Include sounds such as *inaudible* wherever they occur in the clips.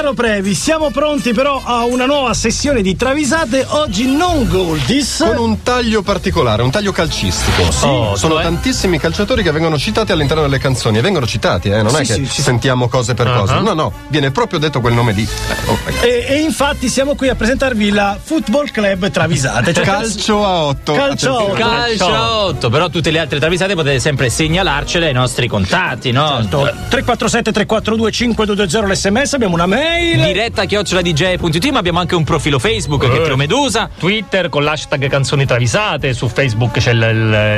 Caro Previ, siamo pronti però a una nuova sessione di travisate, oggi non Goldis. Con un taglio particolare, un taglio calcistico. Oh, Sono cioè? tantissimi calciatori che vengono citati all'interno delle canzoni e vengono citati, eh? non è Sì, che sì, sì. sentiamo cose per cose. Uh-huh. No, no, viene proprio detto quel nome di. Eh, oh. E, e infatti siamo qui a presentarvi la Football Club Travisate. Cioè, Calcio a 8. Calcio a otto. Calcio a 8, però tutte le altre travisate potete sempre segnalarcele ai nostri contatti, no? Certo. 347 342 5220 l'SMS, abbiamo una mail. Diretta chioccioladj.it, ma abbiamo anche un profilo Facebook che è Trio Medusa. Twitter con l'hashtag canzoni travisate, su Facebook c'è il,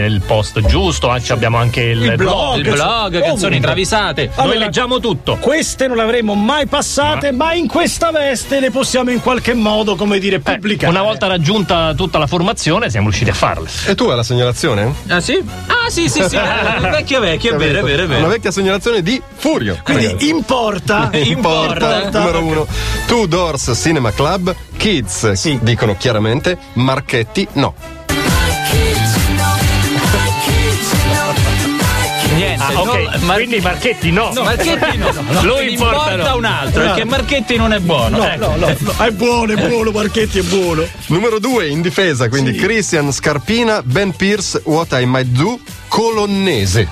il- il post giusto, ah, ci abbiamo anche il, Il blog. Il blog, canzoni travisate. Noi Allora, leggiamo tutto. Queste non le avremmo mai passate, ma in questa veste le possiamo in qualche modo, come dire, pubblicare. Una volta raggiunta tutta la formazione siamo riusciti a farle. E tu hai la segnalazione? Ah sì? Ah sì, sì, sì, *laughs* vecchio vecchio, è vero, è vero, è Una vero. vecchia segnalazione di Furio. Quindi ragazzi. *laughs* importa. Importa, numero uno. Two Doors Cinema Club, Kids Sì. dicono chiaramente, Marchetti no. Ah, ok. no, Mar- Quindi Marchetti no. Marchetti no, *laughs* no, Lo ne importa importa no. un altro, perché Marchetti non è buono. No, Ecco. no, no, no, è buono, è buono, Marchetti è buono. Numero due in difesa, quindi Christian Scarpina, Ben Pierce, What I Might Do, Colonnese.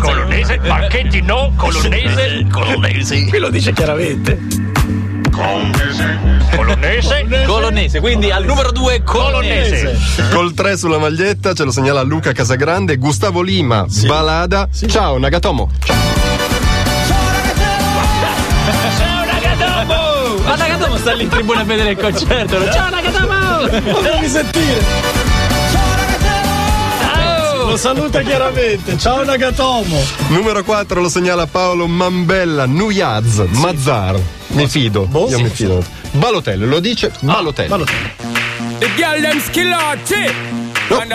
Colonnese, *laughs* Marchetti no, Colonnese, Colonnese, Qui lo dice chiaramente. Colonnese, Colonnese, quindi al numero 2 Colonnese. Col 3 sulla maglietta ce lo segnala Luca Casagrande, Gustavo Lima, Balada. Ciao Nagatomo. Ciao Nagatomo! Ma Nagatomo sta lì in tribuna a vedere il concerto. Ciao Nagatomo! Fammi sentire. Lo saluta chiaramente. Ciao Nagatomo. Numero 4 lo segnala Paolo Mambella, Nuyaz, Mazzar. Mi fido, Boh, io sì, mi sì. fido. Balotelli, lo dice Balotelli. Balotelli. The girl them skillati. On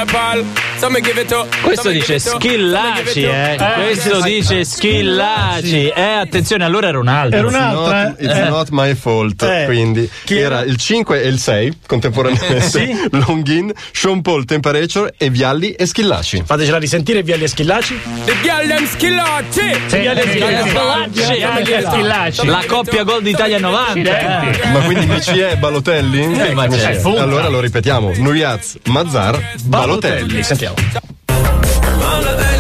Questo so me dice Schillaci, eh. Questo dice Schillaci. Eh, attenzione, allora era un altro. Era un It's altro, not, eh? it's Eh. not my fault. Eh. Quindi Chi era? il 5 e il 6 contemporaneamente. *laughs* Longin, Sean Paul Temperature e Vialli e Schillaci. Fatecela risentire via gli schillaci. The girl them skillati. Sì, Viale sì, Schillaci. sì, anche Schillaci. La coppia gol d'Italia 90. eh. Ma quindi BCE Balotelli? Eh, ma c'è. Allora lo ripetiamo. Nuyaz, Mazzar, Balotelli. Sentiamo.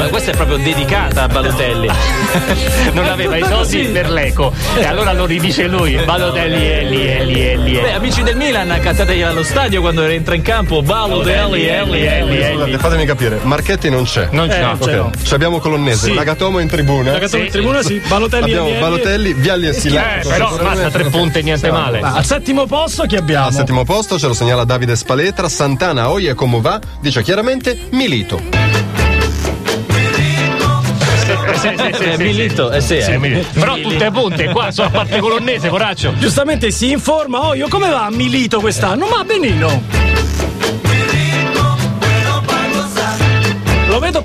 Ma questa è proprio dedicata a Balotelli. *laughs* Non aveva i soldi per l'eco. E allora lo ridice lui. Balotelli, Eli, Eli, Eli. Beh, amici del Milan, cantategli allo stadio quando rientra in campo. Balotelli, Eli, Eli, Scusate, Eli. fatemi capire, Marchetti non c'è. Non c'è. Eh, no. Ok, c'è no. Ci abbiamo Colonnese, Sì. Nagatomo in tribuna. Nagatomo in tribuna, sì. Balotelli Abbiamo e Viali. Balotelli, Vialli e Eh, Schillaci. però basta tre punti e niente male. Al settimo posto chi abbiamo? Al settimo posto ce lo segnala Davide Spaletra, Santana Oie come va, dice chiaramente Milito. Sì, sì, sì, Eh, sì, Milito, eh sì, sì. eh. Milito. Però tutte punte qua, sono a parte colonnese, coraccio. Giustamente si informa, oh io come va a Milito quest'anno? Ma benino.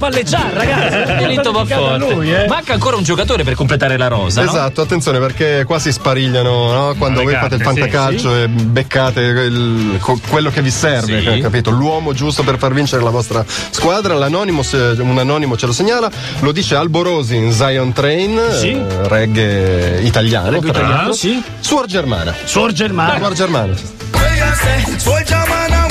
Palleggiare, ragazzi. Milito va Dedicato a forte. Lui, eh. Manca ancora un giocatore per completare la rosa. no? Esatto, attenzione perché qua si sparigliano no? quando Le voi carte, fate il sì, fantacalcio e beccate il- quello che vi serve, Sì. capito? L'uomo giusto per far vincere la vostra squadra. L'anonimo, un anonimo ce lo segnala, lo dice Alborosi in Zion Train, Sì. eh, reggae italiano. Reggae italiano, sì. Suor Germana. Suor Germano. Suor Germana.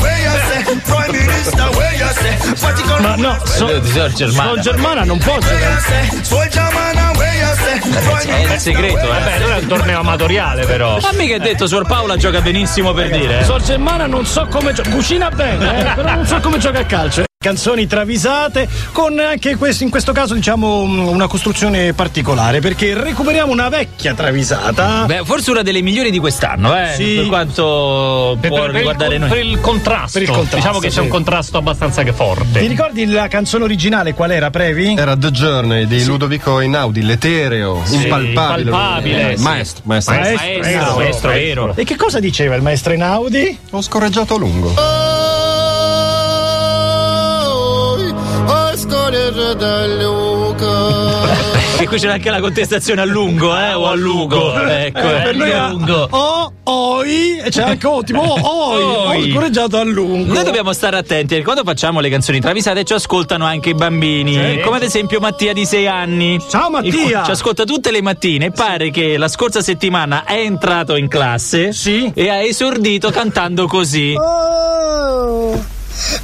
Ma no, so, Eh, Suor Germana. Suor Germana non può giocare. È il segreto, eh. Vabbè, non è un torneo amatoriale, però. Ma mica è detto, Suor Paola gioca benissimo per dire. eh. Suor Germana non so come gioca. Cucina bene, eh, però non so come gioca a calcio. Canzoni travisate con anche questo, in questo caso diciamo mm, una costruzione particolare perché recuperiamo una vecchia travisata. Beh, forse una delle migliori di quest'anno, eh. Sì. Per quanto Per, può per il, riguardare con- noi. per il contrasto. Per il contrasto, Diciamo che c'è sì. un contrasto abbastanza che forte. Ti ricordi la canzone originale qual era, Previ? Era The Journey di Ludovico Einaudi, l'etereo, impalpabile. impalpabile, sì. Maestro, maestro. Maestro, Maestro, maestro, vero. E che cosa diceva il maestro Einaudi? Ho scorreggiato a lungo. Oi, scorreggia da Luca. Che *laughs* qui c'è anche la contestazione a lungo, eh? O a lungo. Ecco, Per eh. noi a lungo. O, oi, e c'è anche O, tipo O, oi, Oi. ho scorreggiato a lungo. Noi dobbiamo stare attenti perché quando facciamo le canzoni travisate ci ascoltano anche i bambini, come ad esempio Mattia di 6 anni. Ciao, Mattia. Ci ascolta tutte le mattine e pare che la scorsa settimana è entrato in classe Sì. e ha esordito cantando così. Oh,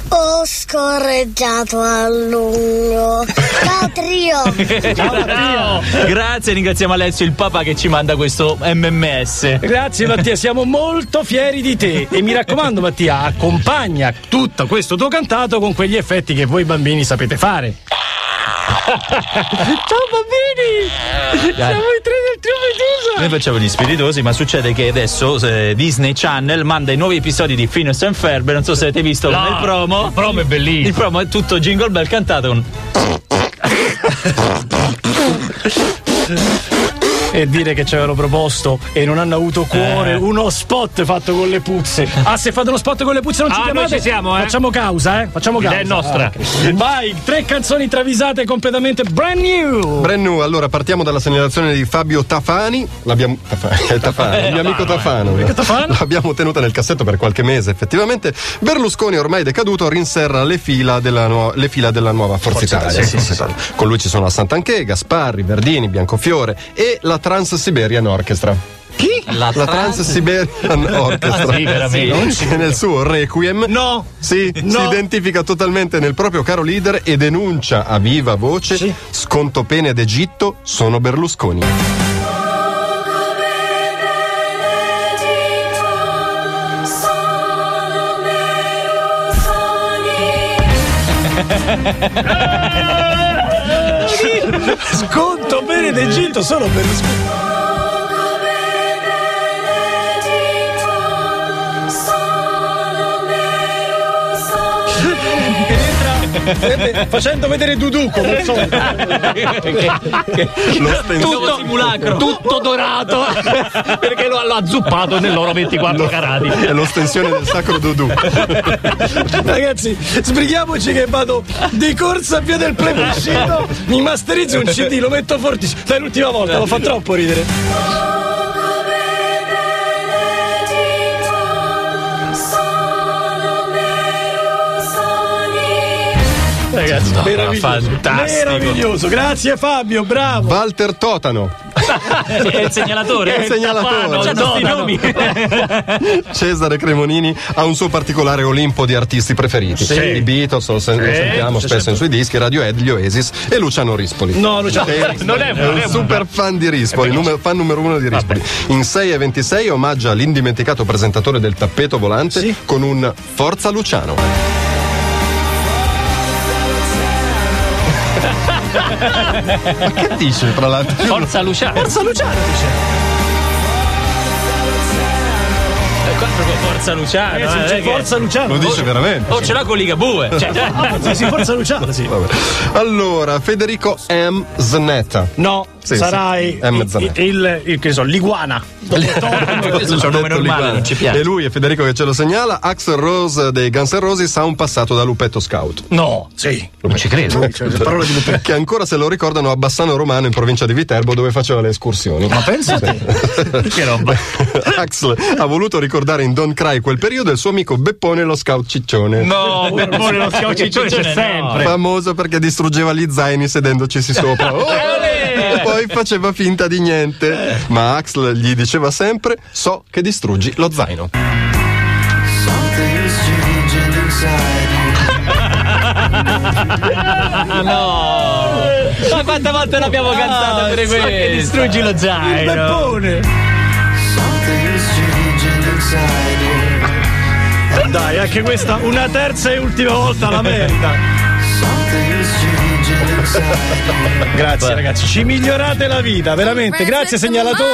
ho scorreggiato a lungo. Ciao trio. *laughs* Ciao. Grazie, ringraziamo Alessio il papà che ci manda questo MMS. Grazie Mattia, siamo molto fieri di te e mi raccomando Mattia, accompagna tutto questo tuo cantato con quegli effetti che voi bambini sapete fare. Ciao bambini! Siamo i tre del trio Medusa! Noi facciamo gli spiritosi, ma succede che adesso eh, Disney Channel manda i nuovi episodi di Phineas and Ferb. Non so se avete visto No, il promo. il promo è bellissimo. Il promo è tutto Jingle Bell cantato con. *laughs* E dire che ci avevano proposto e non hanno avuto cuore Eh. uno spot fatto con le puzze. Ah, se fate uno spot con le puzze non ci Ah, noi chiamate? ci siamo, eh. Facciamo causa, eh? Facciamo causa. è nostra. Ah. Vai, tre canzoni travisate completamente brand new. Brand new, allora partiamo dalla segnalazione di Fabio Tafani. L'abbiamo. *laughs* Tafani, è Tafani, il mio amico Tafano. Tafano. L'abbiamo tenuta nel cassetto per qualche mese, effettivamente. Berlusconi, ormai decaduto, rinserra le fila della, nuova- le fila della nuova Forza, Italia. Forza Italia. Con lui ci sono la Sant'Anché, Gasparri, Verdini, Biancofiore e la Trans Siberian Orchestra. La, La Trans Siberian *laughs* Orchestra. Sì, veramente? Nel suo Requiem No. sì, No. si identifica totalmente nel proprio caro leader e denuncia a viva voce Sì. sconto pene d'Egitto sono Berlusconi. *laughs* Sconto bene d'Egitto solo per facendo vedere Dudu come solito. tutto simulacro. Tutto dorato perché lo hanno azzuppato nel loro 24 carati. È l'ostensione del sacro Dudu. Ragazzi, sbrighiamoci che vado di corsa via del plebiscito. Mi masterizzo un CD, lo metto fortissimo. Dai, l'ultima volta, lo fa troppo ridere. Ragazzi, meraviglioso. fantastico. Meraviglioso, grazie Fabio, bravo. Walter Totano, È il segnalatore. È il segnalatore. Nomi. *laughs* Cesare Cremonini ha un suo particolare Olimpo di artisti preferiti. I Beatles, lo, sen- lo sentiamo spesso nei suoi dischi, Radiohead, gli Oasis e Luciano Rispoli. No, Luciano. *laughs* Non è, È non un è super fan di Rispoli, numer- fan numero uno di Rispoli. In 6 e 26 omaggia l'indimenticato presentatore del tappeto volante Sì. con un Forza Luciano. Ma che dice tra l'altro? Forza Luciano. Forza Luciano dice. Eh, qua proprio Forza Luciano. Ragazzi, eh, c'è è Forza Luciano. Lo dice veramente. Oh, ce l'ha con Ligabue. *laughs* Cioè, cioè, Sì, sì, Forza Luciano, sì. Vabbè. Allora, Federico M. Znetta. No, Sì, sarai sì. M. il, il, il- che so, l'iguana. *laughs* questo c'è un nome normale, non ci piace. E lui è Federico che ce lo segnala. Axel Rose dei Guns N' Roses ha un passato da lupetto scout. No, sì. Non ci credo. parole di lupetto. Che ancora se lo ricordano a Bassano Romano in provincia di Viterbo dove faceva le escursioni. Ma pensa te. *laughs* che roba. Axel ha voluto ricordare in Don't Cry quel periodo il suo amico Beppone lo scout ciccione. No, Beppone lo schiauciccione c'è no. sempre. Famoso perché distruggeva gli zaini sedendocisi sopra. *laughs* Oh! E poi faceva finta di niente. Ma Axel gli diceva sempre: So che distruggi lo zaino. *laughs* no. Ma quante volte l'abbiamo cantata pure so che distruggi lo zaino. Beppone. Dai, anche questa una terza e ultima volta la merita. Grazie ragazzi, ci migliorate la vita, veramente. Grazie segnalatore.